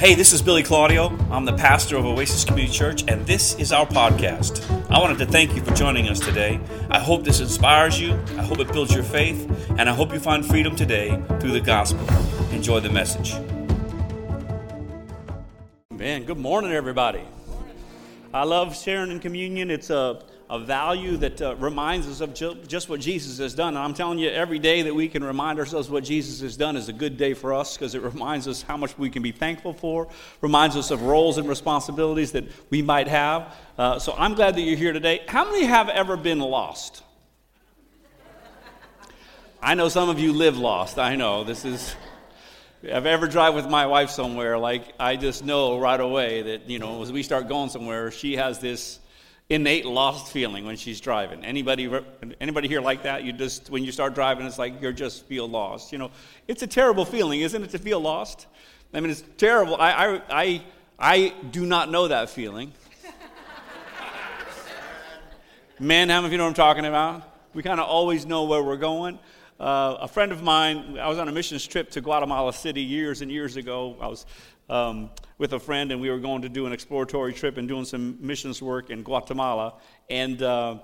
Hey, this is Billy Claudio. I'm the pastor of Oasis Community Church, and this is our podcast. I wanted to thank you for joining us today. I hope this inspires you, I hope it builds your faith, and I hope you find freedom today through the gospel. Enjoy the message. Man, good morning, everybody. I love sharing in communion. It's a a value that uh, reminds us of ju- just what Jesus has done. And I'm telling you, every day that we can remind ourselves what Jesus has done is a good day for us because it reminds us how much we can be thankful for, reminds us of roles and responsibilities that we might have. Uh, so I'm glad that you're here today. How many have ever been lost? I know some of you live lost. I know this is. If I ever drive with my wife somewhere, like I just know right away that you know as we start going somewhere, she has this innate lost feeling when she's driving. Anybody, anybody here like that? You just, when you start driving, it's like you just feel lost. You know, it's a terrible feeling, isn't it, to feel lost? I mean, it's terrible. I, I, I, I do not know that feeling. Man, how many of you know what I'm talking about? We kind of always know where we're going. Uh, a friend of mine, I was on a missions trip to Guatemala City years and years ago. I was um, with a friend, and we were going to do an exploratory trip and doing some missions work in Guatemala. And uh,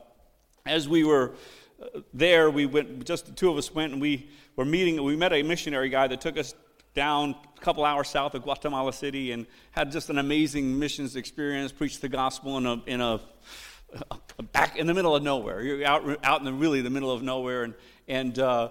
as we were uh, there, we went, just the two of us went, and we were meeting, we met a missionary guy that took us down a couple hours south of Guatemala City and had just an amazing missions experience, preached the gospel in a, in a, back in the middle of nowhere. You're out, out in the really the middle of nowhere. And, and uh,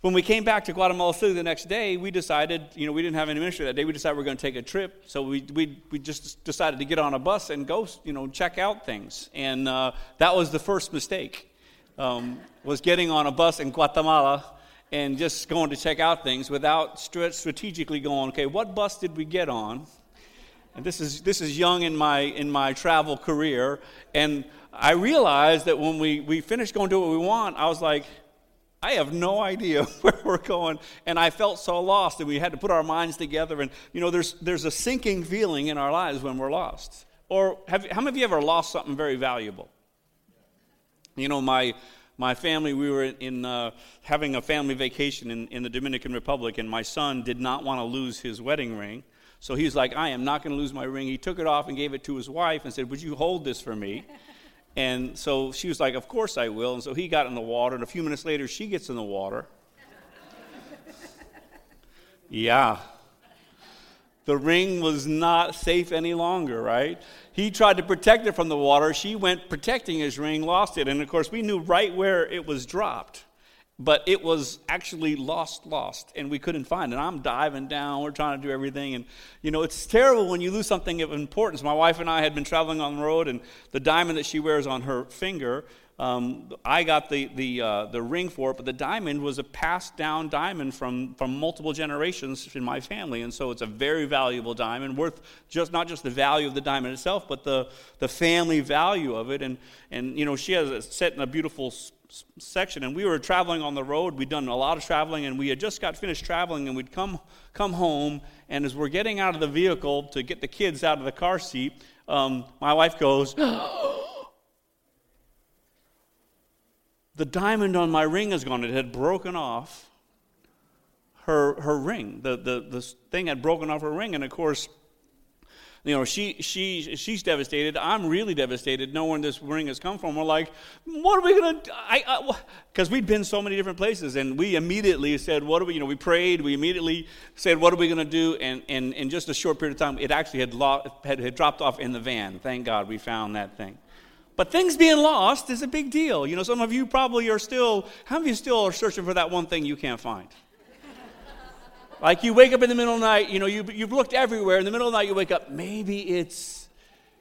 when we came back to Guatemala City the next day, we decided, you know, we didn't have any ministry that day. We decided we are going to take a trip. So we, we, we just decided to get on a bus and go, you know, check out things. And uh, that was the first mistake, um, was getting on a bus in Guatemala and just going to check out things without strategically going, okay, what bus did we get on? And this is, this is young in my, in my travel career. And I realized that when we, we finished going to do what we want, I was like, I have no idea where we're going. And I felt so lost, and we had to put our minds together. And, you know, there's, there's a sinking feeling in our lives when we're lost. Or have, how many of you ever lost something very valuable? You know, my, my family, we were in uh, having a family vacation in, in the Dominican Republic, and my son did not want to lose his wedding ring. So he's like, I am not going to lose my ring. He took it off and gave it to his wife and said, Would you hold this for me? And so she was like, Of course I will. And so he got in the water, and a few minutes later, she gets in the water. yeah. The ring was not safe any longer, right? He tried to protect it from the water. She went protecting his ring, lost it. And of course, we knew right where it was dropped but it was actually lost, lost, and we couldn't find it. I'm diving down, we're trying to do everything, and you know, it's terrible when you lose something of importance. My wife and I had been traveling on the road, and the diamond that she wears on her finger, um, I got the, the, uh, the ring for it, but the diamond was a passed down diamond from, from multiple generations in my family, and so it's a very valuable diamond, worth just not just the value of the diamond itself, but the, the family value of it. And, and you know, she has it set in a beautiful section and we were traveling on the road. We'd done a lot of traveling and we had just got finished traveling and we'd come come home and as we're getting out of the vehicle to get the kids out of the car seat um, my wife goes the diamond on my ring is gone. It had broken off her her ring. The, the the thing had broken off her ring and of course you know, she, she, she's devastated. I'm really devastated No knowing this ring has come from. We're like, what are we going to do? Because we'd been so many different places, and we immediately said, what are we, you know, we prayed. We immediately said, what are we going to do? And, and in just a short period of time, it actually had, lo- had, had dropped off in the van. Thank God we found that thing. But things being lost is a big deal. You know, some of you probably are still, how many of you still are searching for that one thing you can't find? Like you wake up in the middle of the night, you know, you, you've looked everywhere. In the middle of the night, you wake up, maybe it's,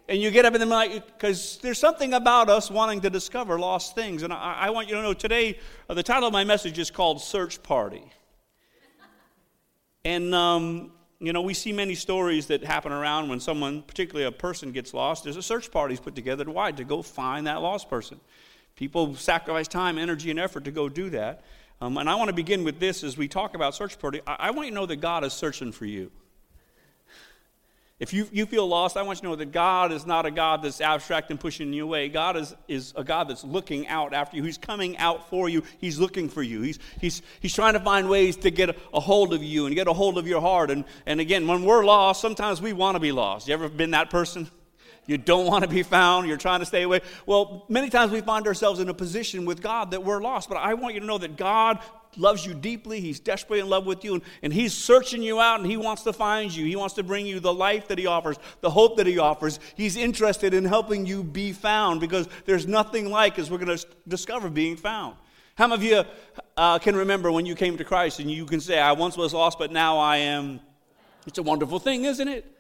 and you get up in the middle of night because there's something about us wanting to discover lost things. And I, I want you to know today, uh, the title of my message is called Search Party. And, um, you know, we see many stories that happen around when someone, particularly a person, gets lost. There's a search party put together. Why? To go find that lost person. People sacrifice time, energy, and effort to go do that. Um, and I want to begin with this as we talk about search party. I, I want you to know that God is searching for you. If you, you feel lost, I want you to know that God is not a God that's abstract and pushing you away. God is, is a God that's looking out after you. He's coming out for you. He's looking for you. He's, he's, he's trying to find ways to get a, a hold of you and get a hold of your heart. And, and again, when we're lost, sometimes we want to be lost. You ever been that person? You don't want to be found. You're trying to stay away. Well, many times we find ourselves in a position with God that we're lost. But I want you to know that God loves you deeply. He's desperately in love with you, and, and He's searching you out, and He wants to find you. He wants to bring you the life that He offers, the hope that He offers. He's interested in helping you be found because there's nothing like, as we're going to discover, being found. How many of you uh, can remember when you came to Christ and you can say, I once was lost, but now I am? It's a wonderful thing, isn't it?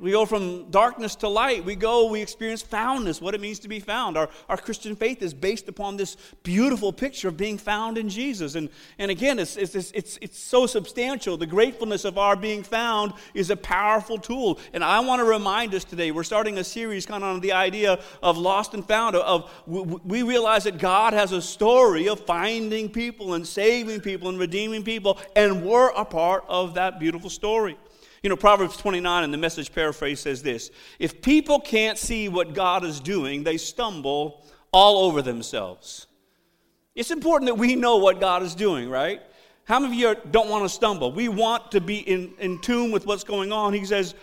We go from darkness to light. We go, we experience foundness, what it means to be found. Our, our Christian faith is based upon this beautiful picture of being found in Jesus. And, and again, it's, it's, it's, it's so substantial. The gratefulness of our being found is a powerful tool. And I want to remind us today, we're starting a series kind of on the idea of lost and found. Of, we realize that God has a story of finding people and saving people and redeeming people, and we're a part of that beautiful story. You know, Proverbs 29 in the message paraphrase says this If people can't see what God is doing, they stumble all over themselves. It's important that we know what God is doing, right? How many of you don't want to stumble? We want to be in, in tune with what's going on. He says,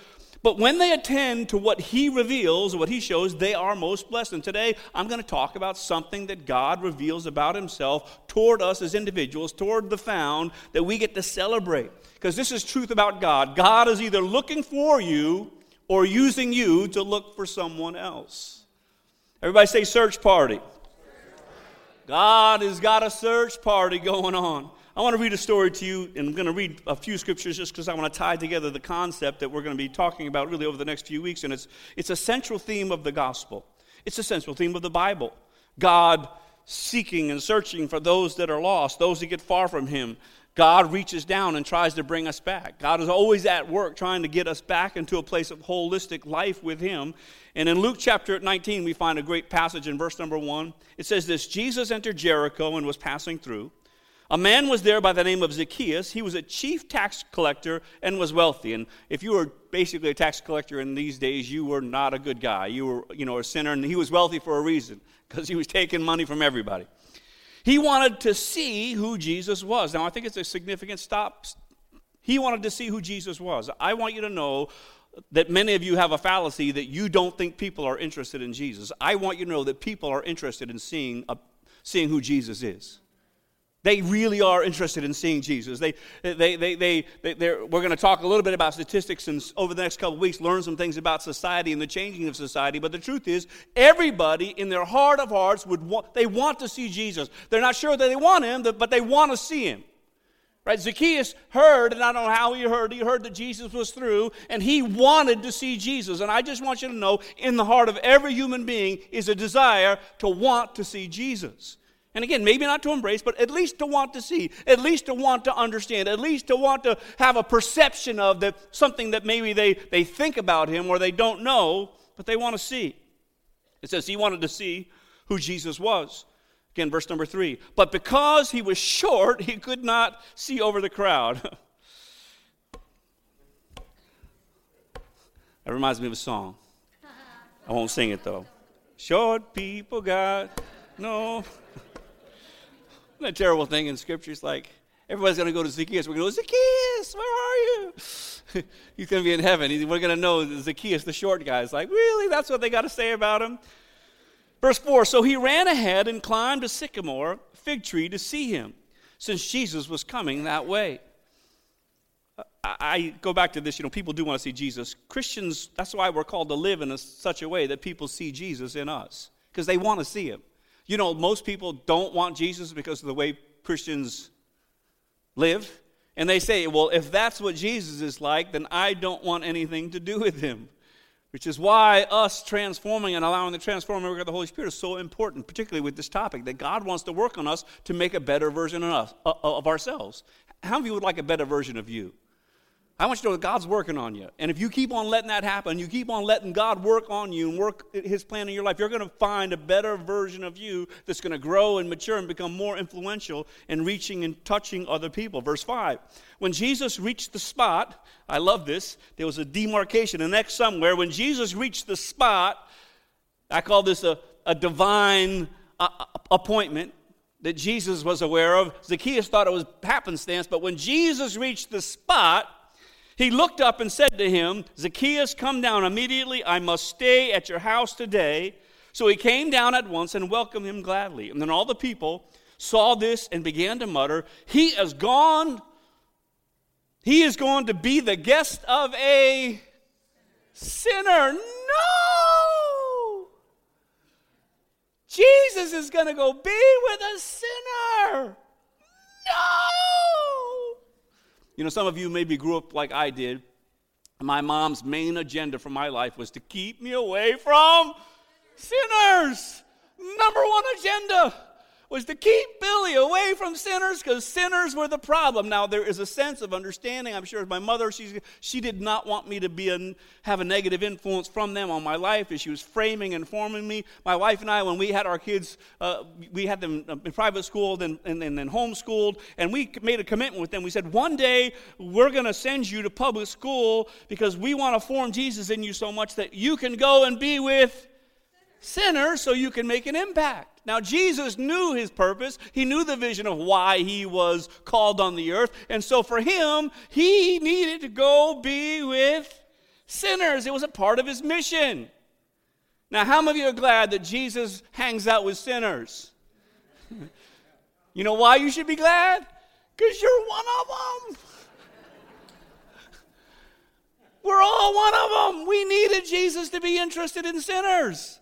but when they attend to what he reveals, what he shows, they are most blessed. And today I'm going to talk about something that God reveals about himself toward us as individuals, toward the found, that we get to celebrate because this is truth about God. God is either looking for you or using you to look for someone else. Everybody say search party. God has got a search party going on. I want to read a story to you, and I'm going to read a few scriptures just because I want to tie together the concept that we're going to be talking about really over the next few weeks. And it's, it's a central theme of the gospel, it's a central theme of the Bible. God seeking and searching for those that are lost, those that get far from Him, God reaches down and tries to bring us back. God is always at work trying to get us back into a place of holistic life with Him. And in Luke chapter 19, we find a great passage in verse number 1. It says this Jesus entered Jericho and was passing through. A man was there by the name of Zacchaeus. He was a chief tax collector and was wealthy. And if you were basically a tax collector in these days, you were not a good guy. You were, you know, a sinner, and he was wealthy for a reason because he was taking money from everybody. He wanted to see who Jesus was. Now, I think it's a significant stop. He wanted to see who Jesus was. I want you to know that many of you have a fallacy that you don't think people are interested in Jesus. I want you to know that people are interested in seeing, a, seeing who Jesus is. They really are interested in seeing Jesus. They, they, they, they, they we're going to talk a little bit about statistics and over the next couple weeks learn some things about society and the changing of society. But the truth is, everybody in their heart of hearts would want, they want to see Jesus. They're not sure that they want him, but they want to see him. Right? Zacchaeus heard, and I don't know how he heard, he heard that Jesus was through, and he wanted to see Jesus. And I just want you to know, in the heart of every human being is a desire to want to see Jesus. And again, maybe not to embrace, but at least to want to see, at least to want to understand, at least to want to have a perception of that something that maybe they, they think about him or they don't know, but they want to see. It says he wanted to see who Jesus was. Again, verse number three. But because he was short, he could not see over the crowd. that reminds me of a song. I won't sing it though. Short people got no a terrible thing in Scripture? It's like everybody's going to go to Zacchaeus. We're going to go, Zacchaeus, where are you? He's going to be in heaven. We're going to know Zacchaeus, the short guy, is like, really? That's what they got to say about him? Verse 4 So he ran ahead and climbed a sycamore fig tree to see him, since Jesus was coming that way. I go back to this, you know, people do want to see Jesus. Christians, that's why we're called to live in a, such a way that people see Jesus in us, because they want to see him. You know, most people don't want Jesus because of the way Christians live. And they say, well, if that's what Jesus is like, then I don't want anything to do with him. Which is why us transforming and allowing the transforming work of the Holy Spirit is so important, particularly with this topic, that God wants to work on us to make a better version of us, of ourselves. How many of you would like a better version of you? I want you to know that God's working on you. And if you keep on letting that happen, you keep on letting God work on you and work His plan in your life, you're going to find a better version of you that's going to grow and mature and become more influential in reaching and touching other people. Verse 5 When Jesus reached the spot, I love this, there was a demarcation, an X somewhere. When Jesus reached the spot, I call this a, a divine uh, appointment that Jesus was aware of. Zacchaeus thought it was happenstance, but when Jesus reached the spot, he looked up and said to him, Zacchaeus, come down immediately. I must stay at your house today. So he came down at once and welcomed him gladly. And then all the people saw this and began to mutter, He is gone. He is going to be the guest of a sinner. No! Jesus is going to go be with a sinner. No! You know, some of you maybe grew up like I did. My mom's main agenda for my life was to keep me away from sinners. Number one agenda was to keep Billy away from sinners because sinners were the problem. Now, there is a sense of understanding. I'm sure my mother, she, she did not want me to be a, have a negative influence from them on my life as she was framing and forming me. My wife and I, when we had our kids, uh, we had them in private school then, and, and then homeschooled, and we made a commitment with them. We said, one day we're going to send you to public school because we want to form Jesus in you so much that you can go and be with sinners so you can make an impact. Now, Jesus knew his purpose. He knew the vision of why he was called on the earth. And so, for him, he needed to go be with sinners. It was a part of his mission. Now, how many of you are glad that Jesus hangs out with sinners? you know why you should be glad? Because you're one of them. We're all one of them. We needed Jesus to be interested in sinners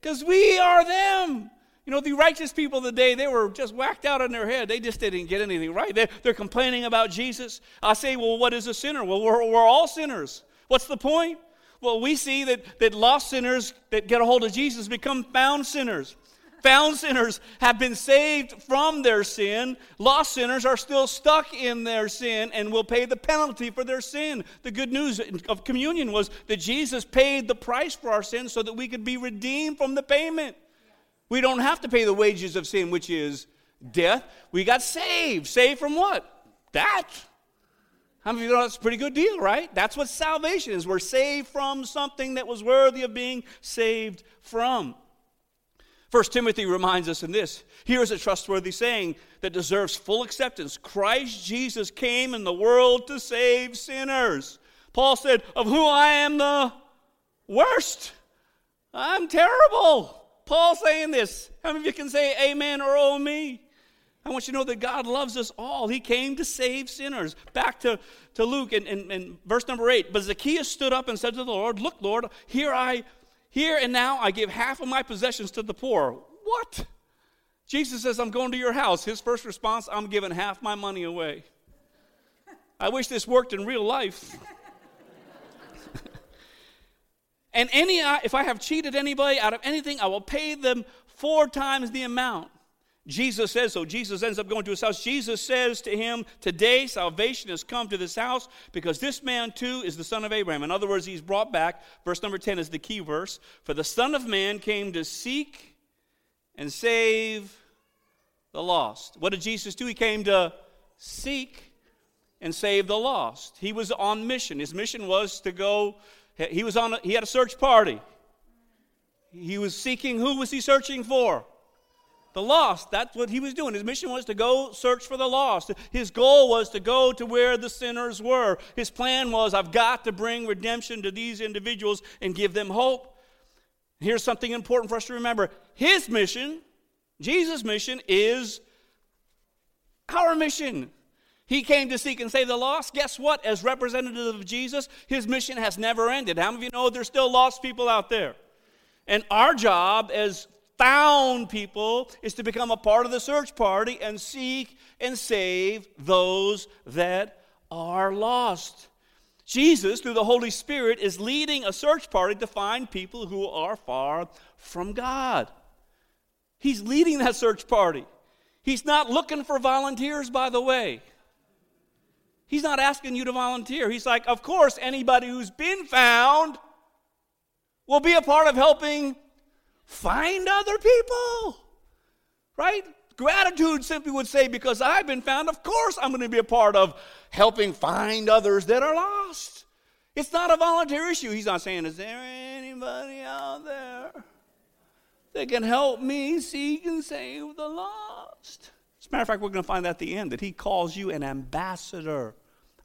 because we are them. You know, the righteous people of the day, they were just whacked out in their head. They just didn't get anything right. They're, they're complaining about Jesus. I say, well, what is a sinner? Well, we're, we're all sinners. What's the point? Well, we see that, that lost sinners that get a hold of Jesus become found sinners. Found sinners have been saved from their sin. Lost sinners are still stuck in their sin and will pay the penalty for their sin. The good news of communion was that Jesus paid the price for our sins so that we could be redeemed from the payment. We don't have to pay the wages of sin, which is death. We got saved. Saved from what? That. How many of you know that's a pretty good deal, right? That's what salvation is. We're saved from something that was worthy of being saved from. First Timothy reminds us in this. Here is a trustworthy saying that deserves full acceptance. Christ Jesus came in the world to save sinners. Paul said, Of who I am the worst. I'm terrible. Paul saying this. How many of you can say amen or oh me? I want you to know that God loves us all. He came to save sinners. Back to, to Luke in, in verse number 8. But Zacchaeus stood up and said to the Lord, Look, Lord, here I here and now I give half of my possessions to the poor. What? Jesus says, I'm going to your house. His first response, I'm giving half my money away. I wish this worked in real life. And any, if I have cheated anybody out of anything, I will pay them four times the amount. Jesus says so. Jesus ends up going to his house. Jesus says to him, Today salvation has come to this house because this man too is the son of Abraham. In other words, he's brought back. Verse number 10 is the key verse. For the Son of Man came to seek and save the lost. What did Jesus do? He came to seek and save the lost. He was on mission. His mission was to go he was on a, he had a search party. He was seeking who was he searching for? The lost. That's what he was doing. His mission was to go search for the lost. His goal was to go to where the sinners were. His plan was I've got to bring redemption to these individuals and give them hope. Here's something important for us to remember. His mission, Jesus' mission is our mission. He came to seek and save the lost. Guess what? As representative of Jesus, his mission has never ended. How many of you know there's still lost people out there? And our job as found people is to become a part of the search party and seek and save those that are lost. Jesus, through the Holy Spirit, is leading a search party to find people who are far from God. He's leading that search party. He's not looking for volunteers, by the way. He's not asking you to volunteer. He's like, of course, anybody who's been found will be a part of helping find other people. Right? Gratitude simply would say, because I've been found, of course I'm going to be a part of helping find others that are lost. It's not a volunteer issue. He's not saying, is there anybody out there that can help me seek and save the lost? As a matter of fact, we're going to find that at the end that he calls you an ambassador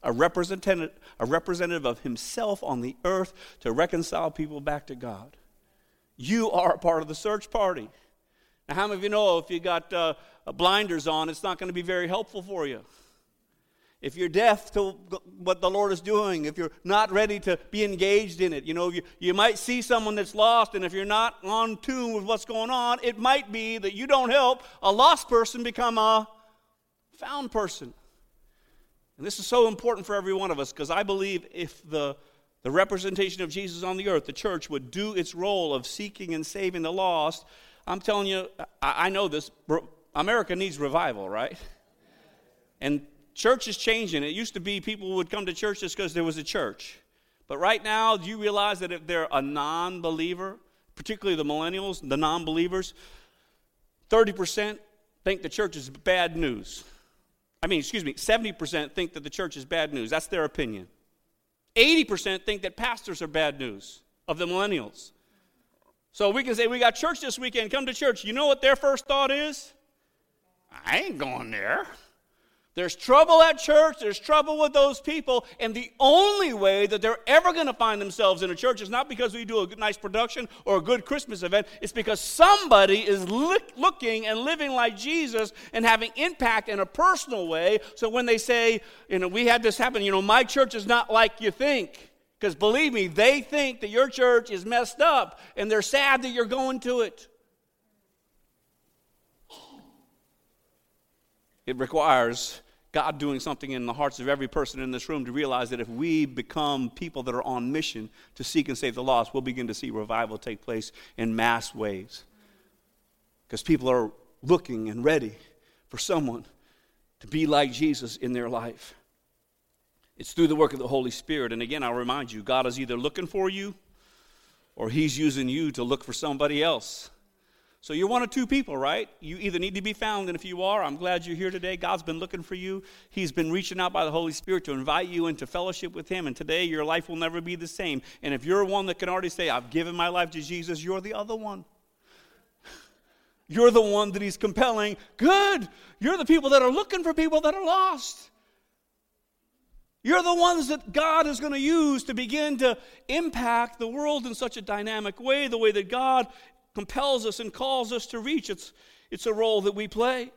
a representative, a representative of himself on the earth to reconcile people back to God. You are a part of the search party. Now, how many of you know if you got uh, blinders on, it's not going to be very helpful for you? If you're deaf to what the Lord is doing, if you're not ready to be engaged in it, you know, you, you might see someone that's lost, and if you're not on tune with what's going on, it might be that you don't help a lost person become a found person. And this is so important for every one of us because I believe if the, the representation of Jesus on the earth, the church, would do its role of seeking and saving the lost, I'm telling you, I, know this. America needs revival, right? And church is changing. It used to be people would come to church just because there was a church. But right now, do you realize that if they're a non believer, particularly the millennials, the non believers, 30% think the church is bad news. I mean, excuse me, 70% think that the church is bad news. That's their opinion. 80% think that pastors are bad news of the millennials. So we can say, We got church this weekend, come to church. You know what their first thought is? I ain't going there. There's trouble at church, there's trouble with those people, and the only way that they're ever going to find themselves in a church is not because we do a nice production or a good Christmas event, it's because somebody is look, looking and living like Jesus and having impact in a personal way. So when they say, you know, we had this happen, you know, my church is not like you think. Because believe me, they think that your church is messed up and they're sad that you're going to it. It requires God doing something in the hearts of every person in this room to realize that if we become people that are on mission to seek and save the lost, we'll begin to see revival take place in mass ways. Because people are looking and ready for someone to be like Jesus in their life. It's through the work of the Holy Spirit. And again, I'll remind you God is either looking for you or He's using you to look for somebody else. So you're one of two people, right? You either need to be found, and if you are, I'm glad you're here today. God's been looking for you. He's been reaching out by the Holy Spirit to invite you into fellowship with Him, and today your life will never be the same. And if you're one that can already say, I've given my life to Jesus, you're the other one. You're the one that He's compelling. Good. You're the people that are looking for people that are lost. You're the ones that God is going to use to begin to impact the world in such a dynamic way, the way that God compels us and calls us to reach. It's, it's a role that we play.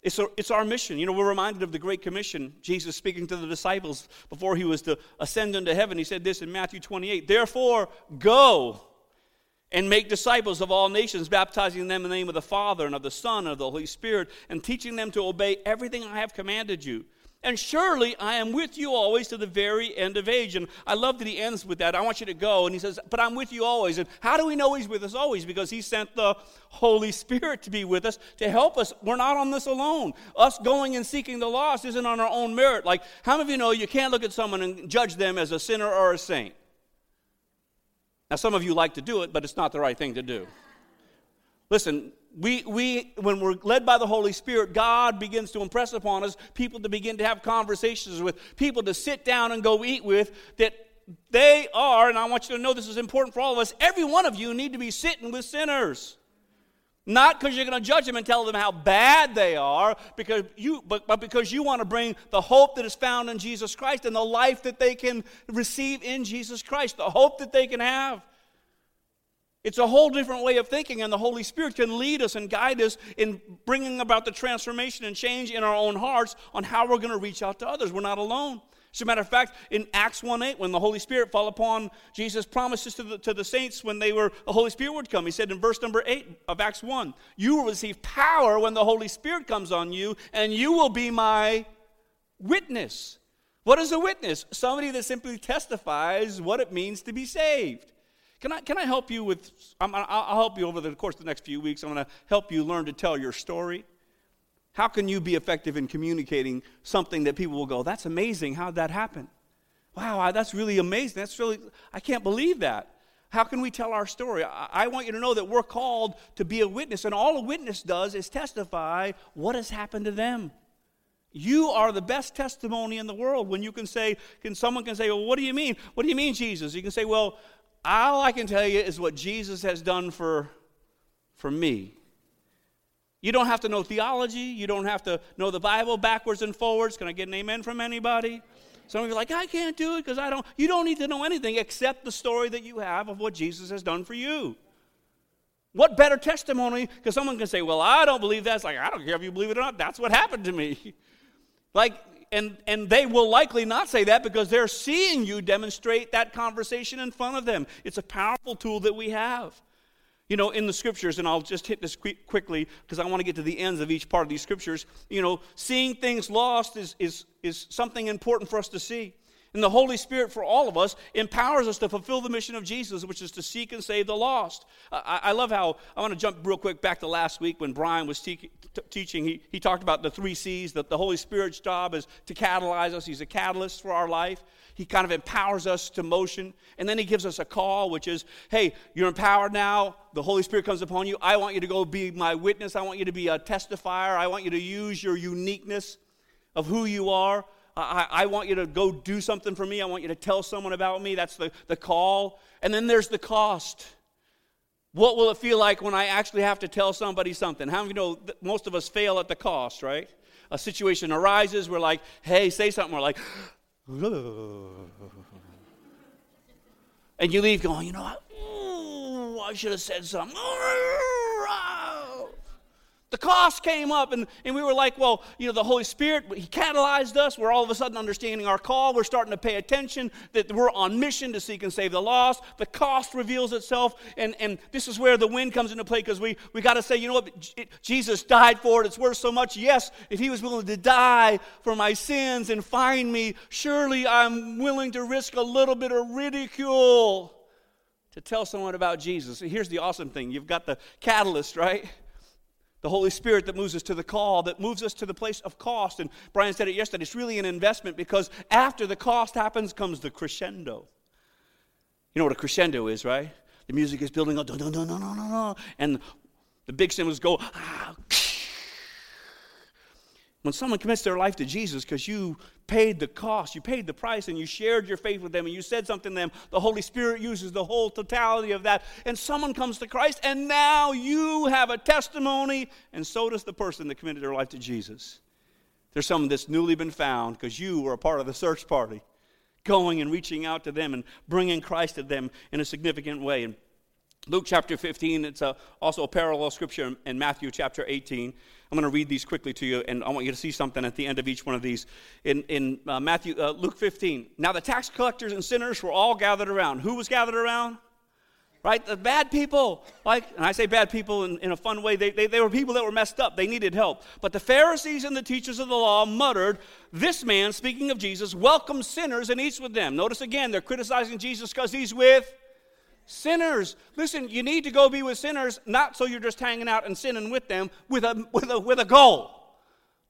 It's, a, it's our mission. You know, we're reminded of the Great Commission. Jesus speaking to the disciples before he was to ascend into heaven. He said this in Matthew 28 Therefore, go and make disciples of all nations, baptizing them in the name of the Father and of the Son and of the Holy Spirit, and teaching them to obey everything I have commanded you. And surely I am with you always to the very end of age. And I love that he ends with that. I want you to go. And he says, But I'm with you always. And how do we know he's with us always? Because he sent the Holy Spirit to be with us to help us. We're not on this alone. Us going and seeking the lost isn't on our own merit. Like, how many of you know you can't look at someone and judge them as a sinner or a saint? Now, some of you like to do it, but it's not the right thing to do. Listen, we, we, when we're led by the Holy Spirit, God begins to impress upon us people to begin to have conversations with, people to sit down and go eat with, that they are, and I want you to know this is important for all of us, every one of you need to be sitting with sinners. Not because you're going to judge them and tell them how bad they are, because you, but, but because you want to bring the hope that is found in Jesus Christ and the life that they can receive in Jesus Christ, the hope that they can have. It's a whole different way of thinking, and the Holy Spirit can lead us and guide us in bringing about the transformation and change in our own hearts on how we're going to reach out to others. We're not alone. As a matter of fact, in Acts 1 8, when the Holy Spirit fell upon Jesus' promises to the, to the saints when they were, the Holy Spirit would come. He said in verse number 8 of Acts 1, You will receive power when the Holy Spirit comes on you, and you will be my witness. What is a witness? Somebody that simply testifies what it means to be saved. Can I, can I help you with, i will help you over the course of the next few weeks. I'm going to help you learn to tell your story, How can you be effective in communicating something that people will go, that's amazing, how'd that happen? Wow, that's really amazing. That's really, I can't believe that. How can we tell our story? I, want you to know that we're called to be a witness, and all a witness does is testify what has happened to them. You are the best testimony in the world when you can say, can someone can say, Well, what do you mean? What do you mean, Jesus? You can say, Well, all I can tell you is what Jesus has done for, for me. You don't have to know theology. You don't have to know the Bible backwards and forwards. Can I get an amen from anybody? Some of you are like, I can't do it because I don't. You don't need to know anything except the story that you have of what Jesus has done for you. What better testimony? Because someone can say, Well, I don't believe that. It's like, I don't care if you believe it or not. That's what happened to me. like, and, and they will likely not say that because they're seeing you demonstrate that conversation in front of them. It's a powerful tool that we have. You know, in the scriptures, and I'll just hit this quickly because I want to get to the ends of each part of these scriptures. You know, seeing things lost is, is, is something important for us to see. And the Holy Spirit, for all of us, empowers us to fulfill the mission of Jesus, which is to seek and save the lost. I, I love how, I want to jump real quick back to last week when Brian was te- t- teaching. He, he talked about the three C's, that the Holy Spirit's job is to catalyze us, He's a catalyst for our life. He kind of empowers us to motion. And then he gives us a call, which is, hey, you're empowered now. The Holy Spirit comes upon you. I want you to go be my witness. I want you to be a testifier. I want you to use your uniqueness of who you are. I, I want you to go do something for me. I want you to tell someone about me. That's the, the call. And then there's the cost. What will it feel like when I actually have to tell somebody something? How many you know most of us fail at the cost, right? A situation arises, we're like, hey, say something. We're like, and you leave going, you know what? Ooh, I should have said something. The cost came up, and, and we were like, well, you know, the Holy Spirit, He catalyzed us. We're all of a sudden understanding our call. We're starting to pay attention that we're on mission to seek and save the lost. The cost reveals itself, and, and this is where the wind comes into play because we, we got to say, you know what? Jesus died for it. It's worth so much. Yes, if He was willing to die for my sins and find me, surely I'm willing to risk a little bit of ridicule to tell someone about Jesus. Here's the awesome thing you've got the catalyst, right? The Holy Spirit that moves us to the call, that moves us to the place of cost. And Brian said it yesterday, it's really an investment because after the cost happens comes the crescendo. You know what a crescendo is, right? The music is building up, and the big cymbals go, ah, when someone commits their life to Jesus because you paid the cost, you paid the price, and you shared your faith with them, and you said something to them, the Holy Spirit uses the whole totality of that, and someone comes to Christ, and now you have a testimony, and so does the person that committed their life to Jesus. There's someone that's newly been found because you were a part of the search party, going and reaching out to them and bringing Christ to them in a significant way. And Luke chapter 15, it's a, also a parallel scripture in Matthew chapter 18. I'm going to read these quickly to you, and I want you to see something at the end of each one of these. In, in uh, Matthew, uh, Luke 15, now the tax collectors and sinners were all gathered around. Who was gathered around? Right? The bad people. Like, and I say bad people in, in a fun way. They, they, they were people that were messed up. They needed help. But the Pharisees and the teachers of the law muttered, This man, speaking of Jesus, welcomes sinners and eats with them. Notice again, they're criticizing Jesus because he's with Sinners. Listen, you need to go be with sinners, not so you're just hanging out and sinning with them, with a, with a, with a goal.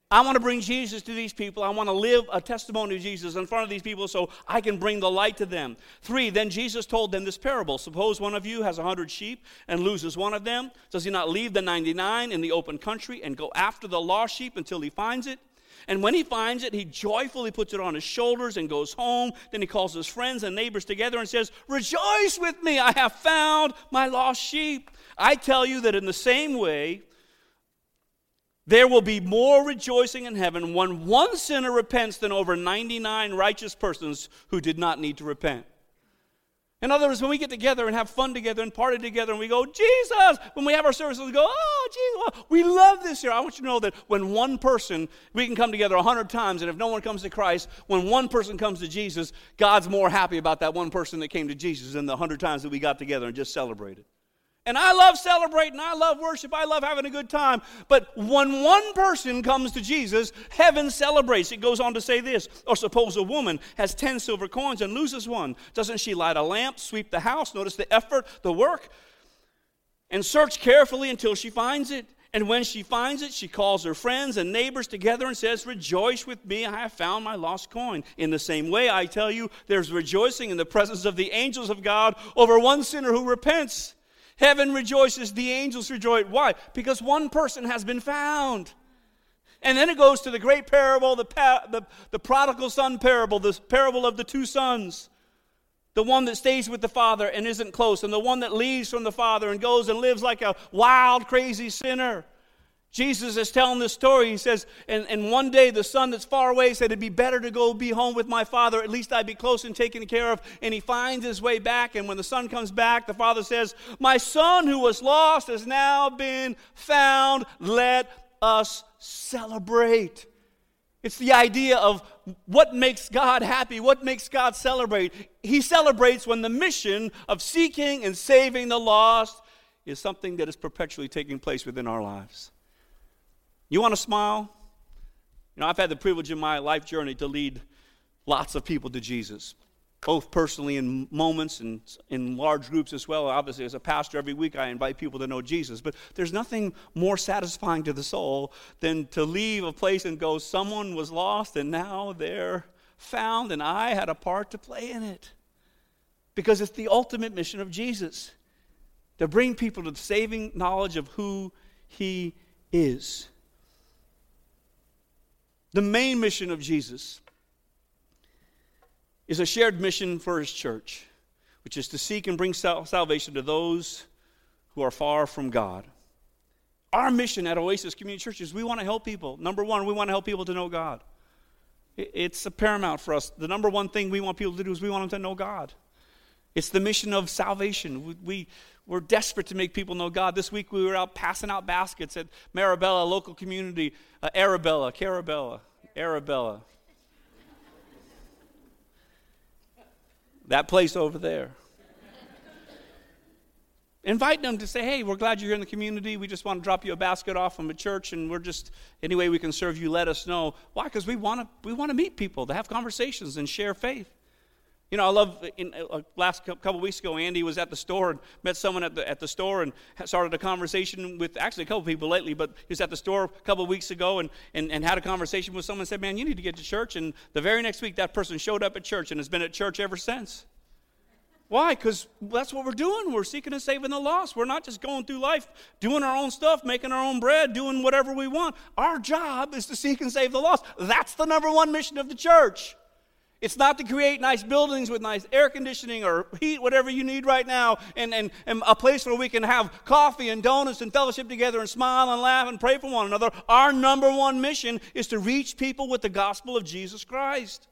I want to bring Jesus to these people. I want to live a testimony of Jesus in front of these people so I can bring the light to them. Three, then Jesus told them this parable Suppose one of you has a hundred sheep and loses one of them. Does he not leave the 99 in the open country and go after the lost sheep until he finds it? And when he finds it, he joyfully puts it on his shoulders and goes home. Then he calls his friends and neighbors together and says, Rejoice with me, I have found my lost sheep. I tell you that in the same way, there will be more rejoicing in heaven when one sinner repents than over 99 righteous persons who did not need to repent. In other words, when we get together and have fun together and party together and we go, Jesus, when we have our services, we go, oh, Jesus, we love this here. I want you to know that when one person, we can come together a hundred times, and if no one comes to Christ, when one person comes to Jesus, God's more happy about that one person that came to Jesus than the hundred times that we got together and just celebrated. And I love celebrating, I love worship, I love having a good time. But when one person comes to Jesus, heaven celebrates. It goes on to say this Or suppose a woman has 10 silver coins and loses one. Doesn't she light a lamp, sweep the house? Notice the effort, the work, and search carefully until she finds it. And when she finds it, she calls her friends and neighbors together and says, Rejoice with me, I have found my lost coin. In the same way, I tell you, there's rejoicing in the presence of the angels of God over one sinner who repents. Heaven rejoices, the angels rejoice. Why? Because one person has been found. And then it goes to the great parable, the, pa- the, the prodigal son parable, the parable of the two sons the one that stays with the father and isn't close, and the one that leaves from the father and goes and lives like a wild, crazy sinner. Jesus is telling this story. He says, and, and one day the son that's far away said, It'd be better to go be home with my father. At least I'd be close and taken care of. And he finds his way back. And when the son comes back, the father says, My son who was lost has now been found. Let us celebrate. It's the idea of what makes God happy, what makes God celebrate. He celebrates when the mission of seeking and saving the lost is something that is perpetually taking place within our lives. You want to smile? You know, I've had the privilege in my life journey to lead lots of people to Jesus both personally in moments and in large groups as well. Obviously, as a pastor, every week I invite people to know Jesus. But there's nothing more satisfying to the soul than to leave a place and go, someone was lost and now they're found, and I had a part to play in it. Because it's the ultimate mission of Jesus to bring people to the saving knowledge of who He is. The main mission of Jesus is a shared mission for his church, which is to seek and bring salvation to those who are far from God. Our mission at Oasis Community Church is we want to help people. Number one, we want to help people to know God. It's a paramount for us. The number one thing we want people to do is we want them to know God. It's the mission of salvation. We, we're desperate to make people know God. This week we were out passing out baskets at Marabella, local community, uh, Arabella, Carabella, Arabella. that place over there. Invite them to say, hey, we're glad you're here in the community. We just want to drop you a basket off from a church, and we're just, any way we can serve you, let us know. Why? Because we want to we want to meet people, to have conversations and share faith. You know, I love, in, uh, last couple weeks ago, Andy was at the store and met someone at the, at the store and started a conversation with, actually a couple people lately, but he was at the store a couple weeks ago and, and, and had a conversation with someone and said, man, you need to get to church. And the very next week, that person showed up at church and has been at church ever since. Why? Because that's what we're doing. We're seeking and saving the lost. We're not just going through life doing our own stuff, making our own bread, doing whatever we want. Our job is to seek and save the lost. That's the number one mission of the church. It's not to create nice buildings with nice air conditioning or heat, whatever you need right now, and, and, and a place where we can have coffee and donuts and fellowship together and smile and laugh and pray for one another. Our number one mission is to reach people with the gospel of Jesus Christ.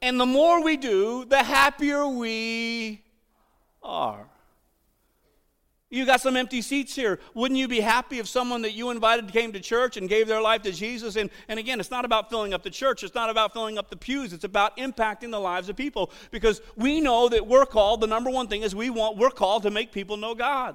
And the more we do, the happier we are. You got some empty seats here. Wouldn't you be happy if someone that you invited came to church and gave their life to Jesus? And, and again, it's not about filling up the church, it's not about filling up the pews, it's about impacting the lives of people. Because we know that we're called, the number one thing is we want, we're called to make people know God.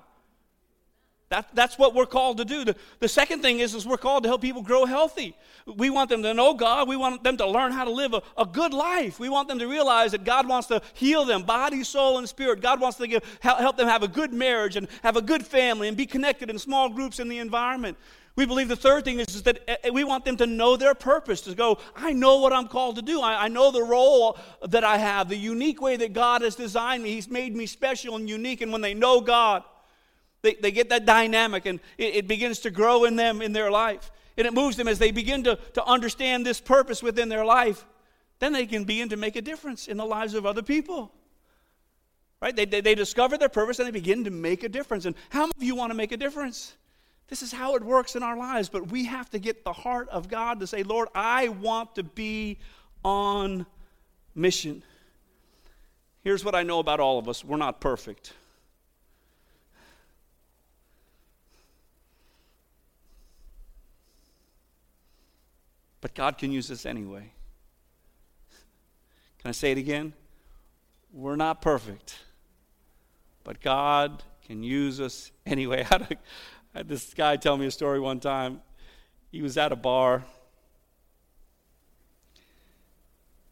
That, that's what we're called to do. The, the second thing is, is we're called to help people grow healthy. We want them to know God. We want them to learn how to live a, a good life. We want them to realize that God wants to heal them, body, soul, and spirit. God wants to give, help them have a good marriage and have a good family and be connected in small groups in the environment. We believe the third thing is, is that eh, eh, we want them to know their purpose, to go, I know what I'm called to do. I, I know the role that I have, the unique way that God has designed me. He's made me special and unique. And when they know God, they, they get that dynamic and it, it begins to grow in them in their life. And it moves them as they begin to, to understand this purpose within their life. Then they can begin to make a difference in the lives of other people. Right? They, they, they discover their purpose and they begin to make a difference. And how many of you want to make a difference? This is how it works in our lives, but we have to get the heart of God to say, Lord, I want to be on mission. Here's what I know about all of us we're not perfect. But God can use us anyway. Can I say it again? We're not perfect, but God can use us anyway. I had, a, I had this guy tell me a story one time. He was at a bar,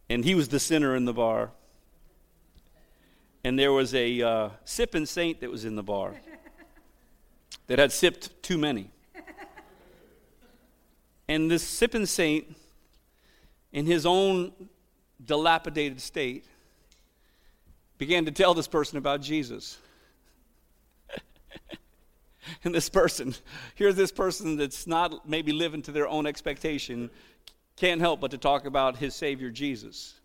and he was the sinner in the bar. And there was a uh, sipping saint that was in the bar that had sipped too many. And this sipping saint, in his own dilapidated state, began to tell this person about Jesus. and this person, here's this person that's not maybe living to their own expectation, can't help but to talk about his Savior Jesus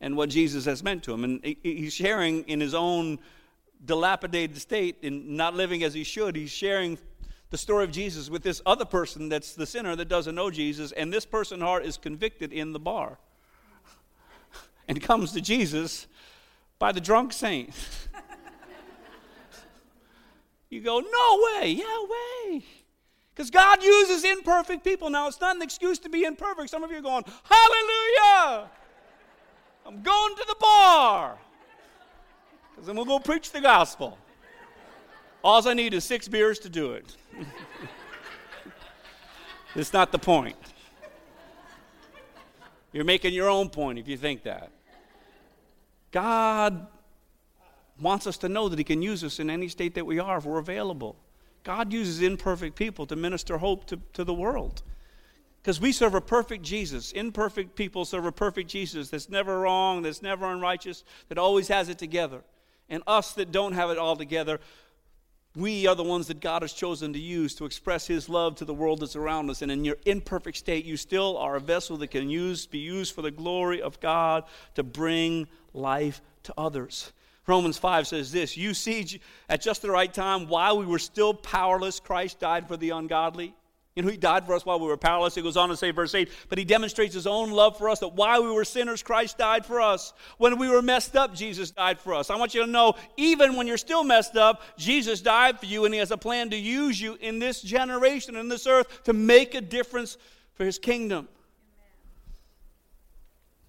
and what Jesus has meant to him. And he's sharing in his own dilapidated state and not living as he should. He's sharing the story of Jesus with this other person that's the sinner that doesn't know Jesus, and this person's heart is convicted in the bar and comes to Jesus by the drunk saint. you go, no way, yeah, way. Because God uses imperfect people. Now, it's not an excuse to be imperfect. Some of you are going, Hallelujah! I'm going to the bar. Because then we'll go preach the gospel. All I need is six beers to do it. it's not the point. You're making your own point if you think that. God wants us to know that He can use us in any state that we are if we're available. God uses imperfect people to minister hope to, to the world. Because we serve a perfect Jesus. Imperfect people serve a perfect Jesus that's never wrong, that's never unrighteous, that always has it together. And us that don't have it all together, we are the ones that God has chosen to use to express His love to the world that's around us. And in your imperfect state, you still are a vessel that can use, be used for the glory of God to bring life to others. Romans 5 says this You see, at just the right time, while we were still powerless, Christ died for the ungodly. You know, he died for us while we were powerless. He goes on to say, verse 8, but he demonstrates his own love for us that while we were sinners, Christ died for us. When we were messed up, Jesus died for us. I want you to know, even when you're still messed up, Jesus died for you, and he has a plan to use you in this generation, in this earth, to make a difference for his kingdom.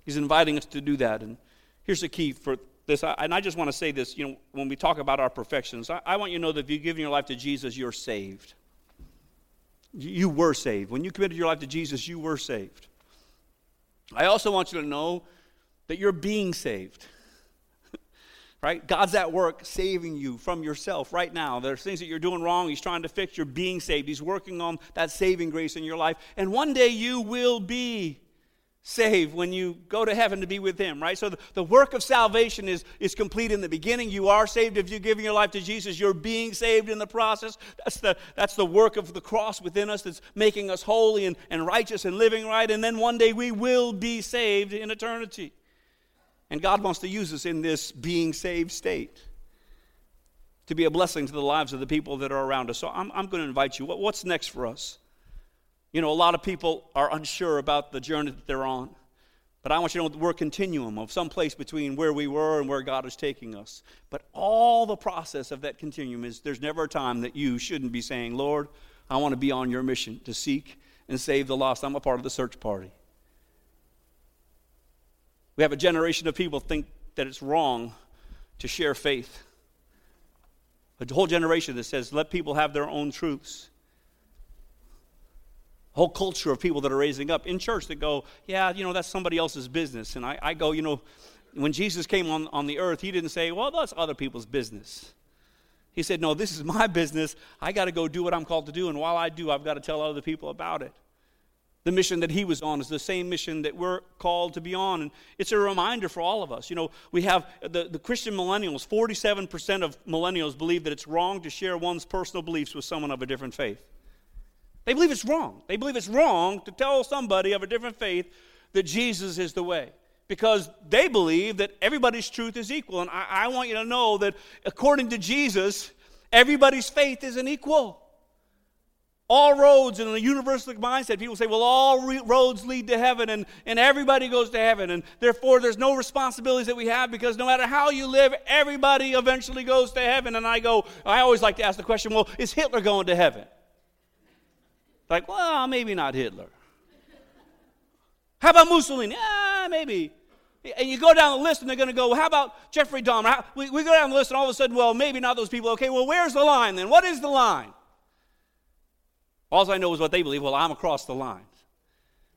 He's inviting us to do that. And here's the key for this, and I just want to say this, you know, when we talk about our perfections, I, want you to know that if you've given your life to Jesus, you're saved. You were saved. When you committed your life to Jesus, you were saved. I also want you to know that you're being saved. right? God's at work saving you from yourself right now. There's things that you're doing wrong. He's trying to fix. You're being saved. He's working on that saving grace in your life. And one day you will be saved when you go to heaven to be with him right? So the, the work of salvation is, is complete in the beginning. You are saved if you're giving your life to jesus. You're being saved in the process. That's the, that's the work of the cross within us that's making us holy and, and righteous and living right. And then one day we will be saved in eternity. And god wants to use us in this being saved state to be a blessing to the lives of the people that are around us. So i'm, I'm going to invite you. What, what's next for us you know, a lot of people are unsure about the journey that they're on. But I want you to know we're a continuum of some place between where we were and where God is taking us. But all the process of that continuum is there's never a time that you shouldn't be saying, Lord, I want to be on your mission to seek and save the lost. I'm a part of the search party. We have a generation of people think that it's wrong to share faith. A whole generation that says, let people have their own truths whole culture of people that are raising up in church that go, yeah, you know, that's somebody else's business. And I, I go, you know, when Jesus came on, on the earth, he didn't say, well, that's other people's business. He said, no, this is my business. I got to go do what I'm called to do. And while I do, I've got to tell other people about it. The mission that he was on is the same mission that we're called to be on. And it's a reminder for all of us. You know, we have the, the Christian millennials, 47% of millennials believe that it's wrong to share one's personal beliefs with someone of a different faith. They believe it's wrong. They believe it's wrong to tell somebody of a different faith that Jesus is the way because they believe that everybody's truth is equal. And I, I, want you to know that according to Jesus, everybody's faith isn't equal. All roads in a universalistic mindset, people say, well, all re- roads lead to heaven and, and everybody goes to heaven. And therefore, there's no responsibilities that we have because no matter how you live, everybody eventually goes to heaven. And I go, I always like to ask the question, well, is Hitler going to heaven? Like, well, maybe not Hitler. How about Mussolini? Ah, maybe. And you go down the list and they're going to go, well, how about Jeffrey Dahmer? We, we go down the list and all of a sudden, well, maybe not those people. Okay, well, where's the line then? What is the line? All I know is what they believe. Well, I'm across the line.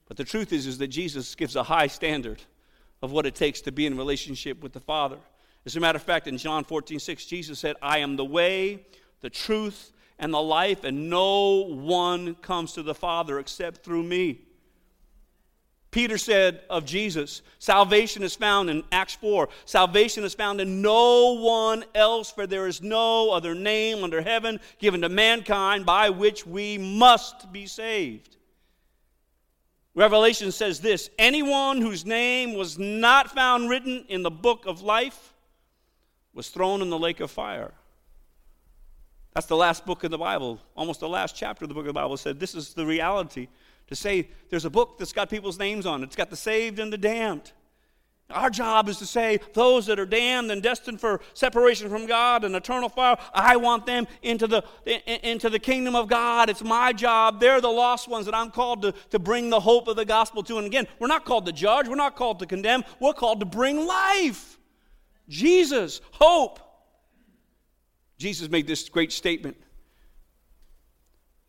But the truth is, is that Jesus gives a high standard of what it takes to be in relationship with the Father. As a matter of fact, in John 14, 6, Jesus said, I am the way, the truth, and the life, and no one comes to the Father except through me. Peter said of Jesus, salvation is found in Acts 4. Salvation is found in no one else, for there is no other name under heaven given to mankind by which we must be saved. Revelation says this anyone whose name was not found written in the book of life was thrown in the lake of fire. That's the last book of the Bible, almost the last chapter of the book of the Bible said this is the reality to say there's a book that's got people's names on it. It's got the saved and the damned. Our job is to say, those that are damned and destined for separation from God and eternal fire, I want them into the, into the kingdom of God. It's my job. They're the lost ones that I'm called to, to bring the hope of the gospel to. And again, we're not called to judge, we're not called to condemn, we're called to bring life. Jesus, hope. Jesus made this great statement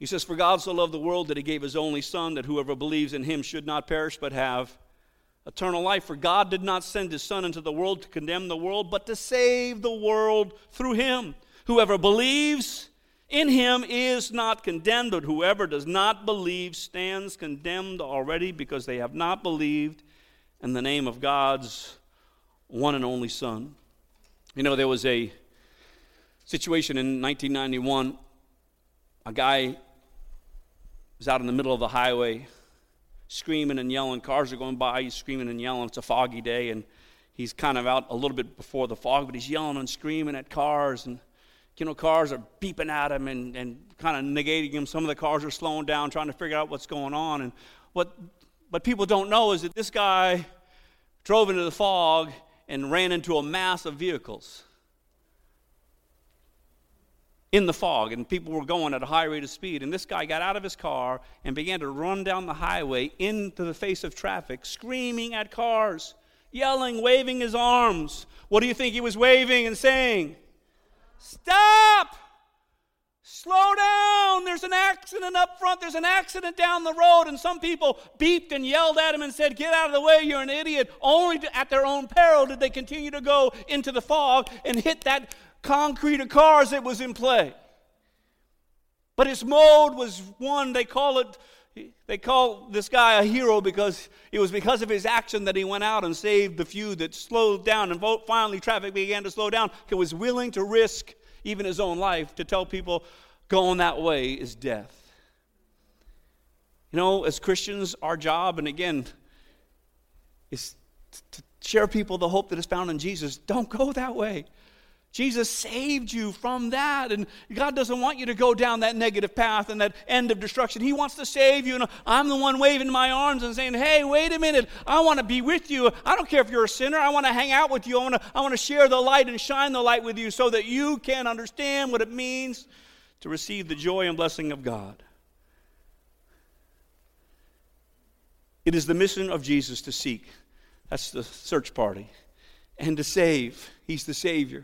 he says, For God so loved the world that he gave his only Son, that whoever believes in him should not perish but have eternal life. For God did not send his Son into the world to condemn the world, but to save the world through him. Whoever believes in him is not condemned, but whoever does not believe stands condemned already because they have not believed in the name of God's one and only Son. You know, there was a situation in 1991. A guy was out in the middle of the highway screaming and yelling. Cars are going by. He's screaming and yelling. It's a foggy day, and he's kind of out a little bit before the fog, but he's yelling and screaming at cars. And, you know, cars are beeping at him and, and kind of negating him. Some of the cars are slowing down, trying to figure out what's going on. And what, what people don't know is that this guy drove into the fog and ran into a mass of vehicles in the fog, and people were going at a high rate of speed. And this guy got out of his car and began to run down the highway into the face of traffic, screaming at cars, yelling, waving his arms. What do you think he was waving and saying? Stop! Slow down! There's an accident up front. There's an accident down the road. And some people beeped and yelled at him and said, Get out of the way, you're an idiot. Only to, at their own peril did they continue to go into the fog and hit that concrete of cars that was in play. But his mode was one, they call it, they call this guy a hero because it was because of his action that he went out and saved the few that slowed down. And finally, traffic began to slow down. He was willing to risk even his own life to tell people going that way is death. You know, as Christians, our job, and again, is to share people the hope that is found in Jesus. Don't go that way. Jesus saved you from that. And God doesn't want you to go down that negative path and that end of destruction. He wants to save you. And I'm the one waving my arms and saying, Hey, wait a minute. I want to be with you. I don't care if you're a sinner. I want to hang out with you. I want to, I want to share the light and shine the light with you so that you can understand what it means to receive the joy and blessing of God. It is the mission of Jesus to seek. That's the search party. And to save. He's the Savior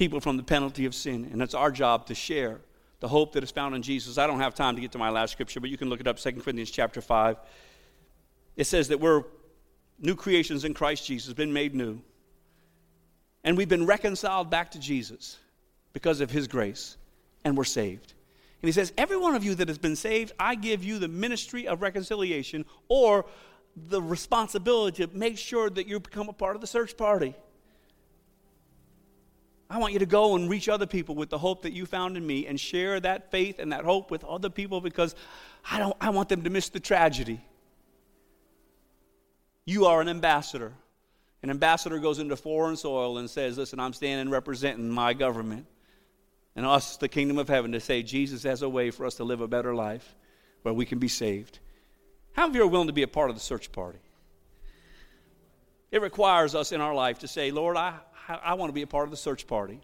people from the penalty of sin. And it's our job to share the hope that is found in Jesus. I don't have time to get to my last scripture, but you can look it up, 2 Corinthians chapter 5. It says that we're new creations in Christ Jesus, been made new. And we've been reconciled back to Jesus because of his grace, and we're saved. And he says, Every one of you that has been saved, I give you the ministry of reconciliation or the responsibility to make sure that you become a part of the search party. I want you to go and reach other people with the hope that you found in me and share that faith and that hope with other people because I, don't, I want them to miss the tragedy. You are an ambassador. An ambassador goes into foreign soil and says, Listen, I'm standing representing my government and us, the kingdom of heaven, to say Jesus has a way for us to live a better life where we can be saved. How many of you are willing to be a part of the search party? It requires us in our life to say, Lord, I, I want to be a part of the search party.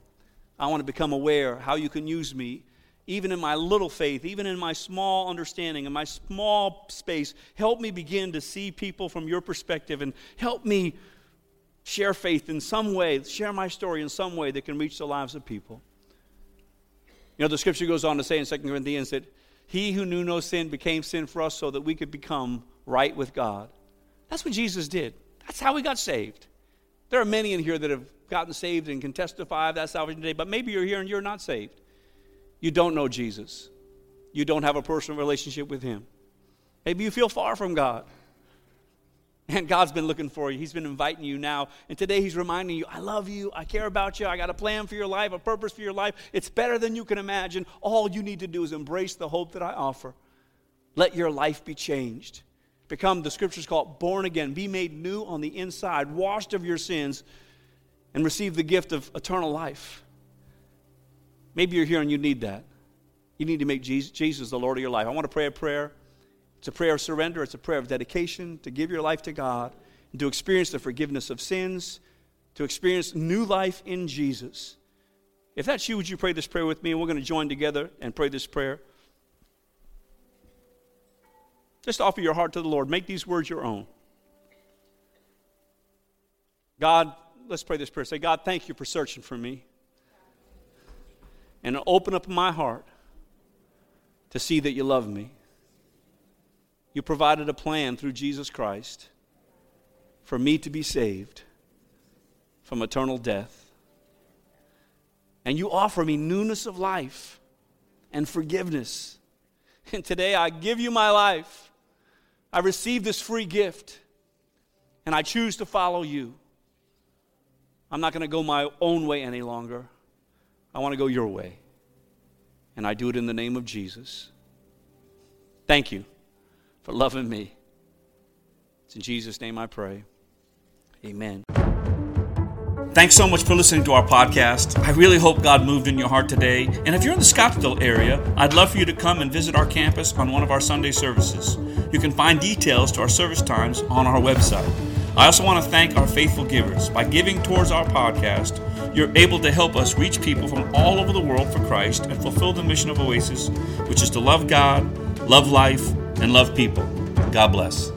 I want to become aware how you can use me, even in my little faith, even in my small understanding, in my small space. Help me begin to see people from your perspective and help me share faith in some way, share my story in some way that can reach the lives of people. You know, the scripture goes on to say in 2 Corinthians that he who knew no sin became sin for us so that we could become right with God. That's what Jesus did. That's how we got saved. There are many in here that have gotten saved and can testify of that salvation today, but maybe you're here and you're not saved. you don't know Jesus. You don't have a personal relationship with Him. Maybe you feel far from God. And God's been looking for you. He's been inviting you now. And today He's reminding you, I love you. I care about you. I got a plan for your life, a purpose for your life. It's better than you can imagine. All you need to do is embrace the hope that I offer. Let your life be changed. Become, the scriptures call it, born again. Be made new on the inside, washed of your sins, and receive the gift of eternal life. Maybe you're here and you need that. You need to make Jesus the Lord of your life. I want to pray a prayer. It's a prayer of surrender, it's a prayer of dedication to give your life to God and to experience the forgiveness of sins, to experience new life in Jesus. If that's you, would you pray this prayer with me? And we're going to join together and pray this prayer. Just offer your heart to the Lord. Make these words your own. God, let's pray this prayer. Say, God, thank you for searching for me. And open up my heart to see that you love me. You provided a plan through Jesus Christ for me to be saved from eternal death. And you offer me newness of life and forgiveness. And today I give you my life. I receive this free gift and I choose to follow you. I'm not going to go my own way any longer. I want to go your way. And I do it in the name of Jesus. Thank you for loving me. It's in Jesus' name I pray. Amen. Thanks so much for listening to our podcast. I really hope God moved in your heart today. And if you're in the Scottsdale area, I'd love for you to come and visit our campus on one of our Sunday services. You can find details to our service times on our website. I also want to thank our faithful givers. By giving towards our podcast, you're able to help us reach people from all over the world for Christ and fulfill the mission of Oasis, which is to love God, love life, and love people. God bless.